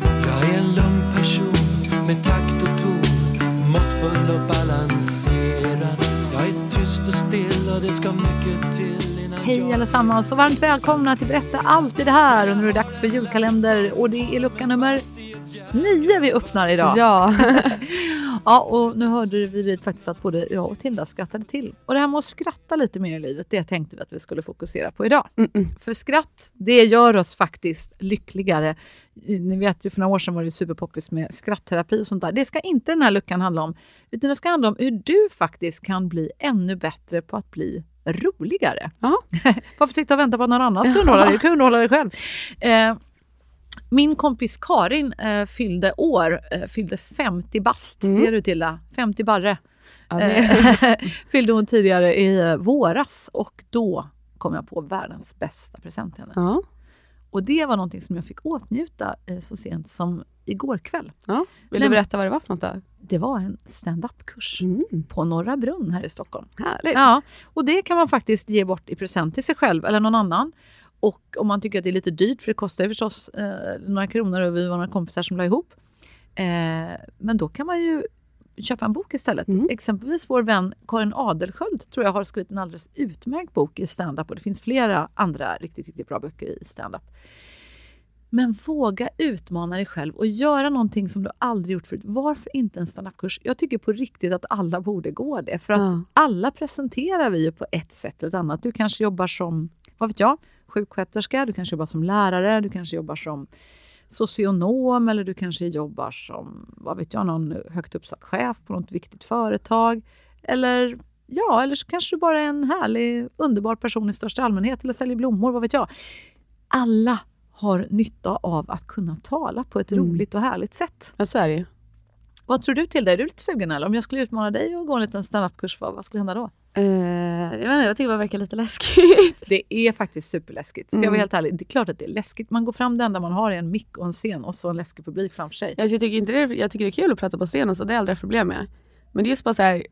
Jag är en lugn person med takt och ton Måttfull och balanserad Jag är tyst och still och det ska mycket till innan Hej allesammans och varmt välkomna till Berätta allt i det här. Och nu är det dags för julkalender och det är lucka nummer nio vi öppnar idag. Ja. Ja, och nu hörde vi faktiskt att både jag och Tilda skrattade till. Och det här med att skratta lite mer i livet, det tänkte vi att vi skulle fokusera på idag. För skratt, det gör oss faktiskt lyckligare. Ni vet ju för några år sedan var det superpoppis med skrattterapi och sånt där. Det ska inte den här luckan handla om, utan det ska handla om hur du faktiskt kan bli ännu bättre på att bli roligare. Varför sitta och vänta på att någon annan ska underhålla dig? Du kan underhålla dig själv. Eh, min kompis Karin eh, fyllde år, eh, fyllde 50 bast. Det är du Tilda, 50 barre. Ja, Eh, fyllde hon tidigare i eh, våras och då kom jag på världens bästa present till henne. Ja. Och det var någonting som jag fick åtnjuta eh, så sent som igår kväll. ja. Vill du berätta vad det var för något då? Det var en stand-up-kurs Mm. på Norra Brunn här i Stockholm. Härligt. Ja, och det kan man faktiskt ge bort i present till sig själv eller någon annan. Och om man tycker att det är lite dyrt, för det kostar ju förstås eh, några kronor och vi var några kompisar som la ihop. Eh, men då kan man ju köpa en bok istället. Exempelvis vår vän Karin Adelsköld tror jag har skrivit en alldeles utmärkt bok i stand-up och det finns flera andra riktigt, riktigt bra böcker i stand-up. Men våga utmana dig själv och göra någonting som du aldrig gjort förut. Varför inte en standup-kurs? Jag tycker på riktigt att alla borde gå det. För att Ja. alla presenterar vi ju på ett sätt eller ett annat. Du kanske jobbar som, vad vet jag, sjuksköterska, du kanske jobbar som lärare, du kanske jobbar som socionom eller du kanske jobbar som, vad vet jag, någon högt uppsatt chef på något viktigt företag. Eller ja, eller så kanske du bara är en härlig, underbar person i största allmänhet eller säljer blommor, vad vet jag. Alla har nytta av att kunna tala på ett roligt och härligt sätt. Ja, så är det ju. Vad tror du till det? Är du lite sugen eller? Om jag skulle utmana dig och gå en liten standup-kurs, vad, vad skulle hända då? Eh, jag, inte, jag tycker det verkar lite läskigt. Det är faktiskt superläskigt. Ska jag vara helt ärlig, det är klart att det är läskigt. Man går fram, det enda man har är en mick och en scen och så en läskig publik framför sig. Alltså, jag, tycker inte det, jag tycker det är kul att prata på scenen, så det är aldrig problem med. Men det är just bara så här,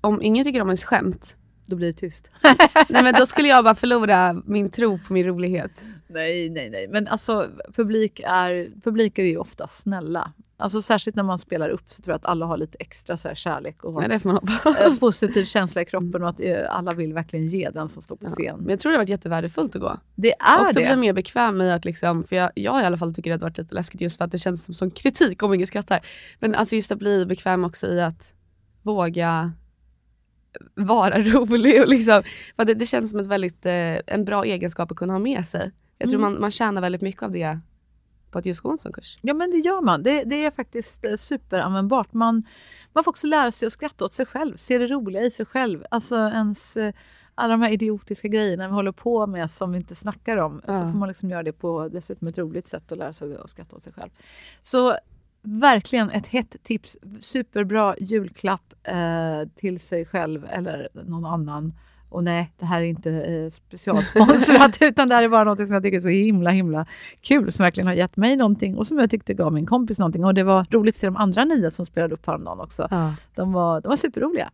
om ingen tycker om ens skämt, Då blir det tyst. nej men då skulle jag bara förlora min tro på min rolighet. nej, nej, nej. Men alltså publik är, publiker är ju ofta snälla. Alltså särskilt när man spelar upp så tror jag att alla har lite extra så kärlek och Ja, hoppas. eh, positiv känsla i kroppen och att eh, alla vill verkligen ge den som står på scen. Men jag tror det har varit jättevärdefullt att gå. Det är också det. bli mer bekväm i att, liksom, för jag, jag i alla fall tycker det har varit lite läskigt just för att det känns som, som kritik om ingen skrattar. Men alltså just att bli bekväm också i att våga vara rolig och liksom, det, det känns som ett väldigt, eh, en bra egenskap att kunna ha med sig. Jag tror Mm. man, man tjänar väldigt mycket av det på att just gå en sån kurs. Ja, men det gör man. Det, det är faktiskt eh, superanvändbart. Man, man får också lära sig att skratta åt sig själv, se det roliga i sig själv. Alltså ens, eh, alla de här idiotiska grejerna vi håller på med som vi inte snackar om, så Ja. får man liksom göra det på dessutom ett roligt sätt och lära sig att skratta åt sig själv. Så verkligen ett hett tips. Superbra julklapp eh, till sig själv eller någon annan. Och nej, det här är inte eh, specialsponsrat utan det här är bara något som jag tycker är så himla himla kul som verkligen har gett mig någonting och som jag tyckte gav min kompis någonting. Och det var roligt att se de andra nio som spelade upp häromdagen också. Ja. De var, de var superroliga.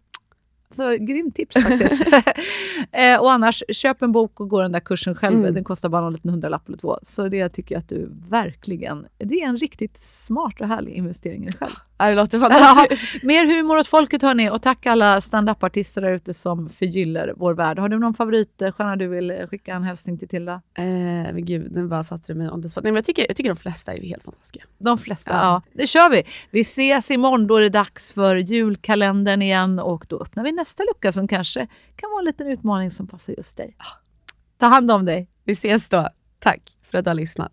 Så grymt tips faktiskt. eh, och annars, köp en bok och gå den där kursen själv. Mm. Den kostar bara någon liten hundralapp eller två. Så det tycker jag att du verkligen... Det är en riktigt smart och härlig investering i dig själv. Ja, det låter Ja, fantastiskt. mer humor åt folket hörni och tack alla stand-up-artister där ute som förgyller vår värld. Har du någon favoritstjärna du vill eh, skicka en hälsning till Tilda? Eh, men gud, nu bara satte du mig on the spot. Nej, men jag, tycker, jag tycker de flesta är helt fantastiska. De flesta, ja. Ja. Det kör vi. Vi ses imorgon då är det dags för julkalendern igen och då öppnar vi nästa lucka som kanske kan vara en liten utmaning som passar just dig. Ta hand om dig. Vi ses då. Tack för för att du har lyssnat.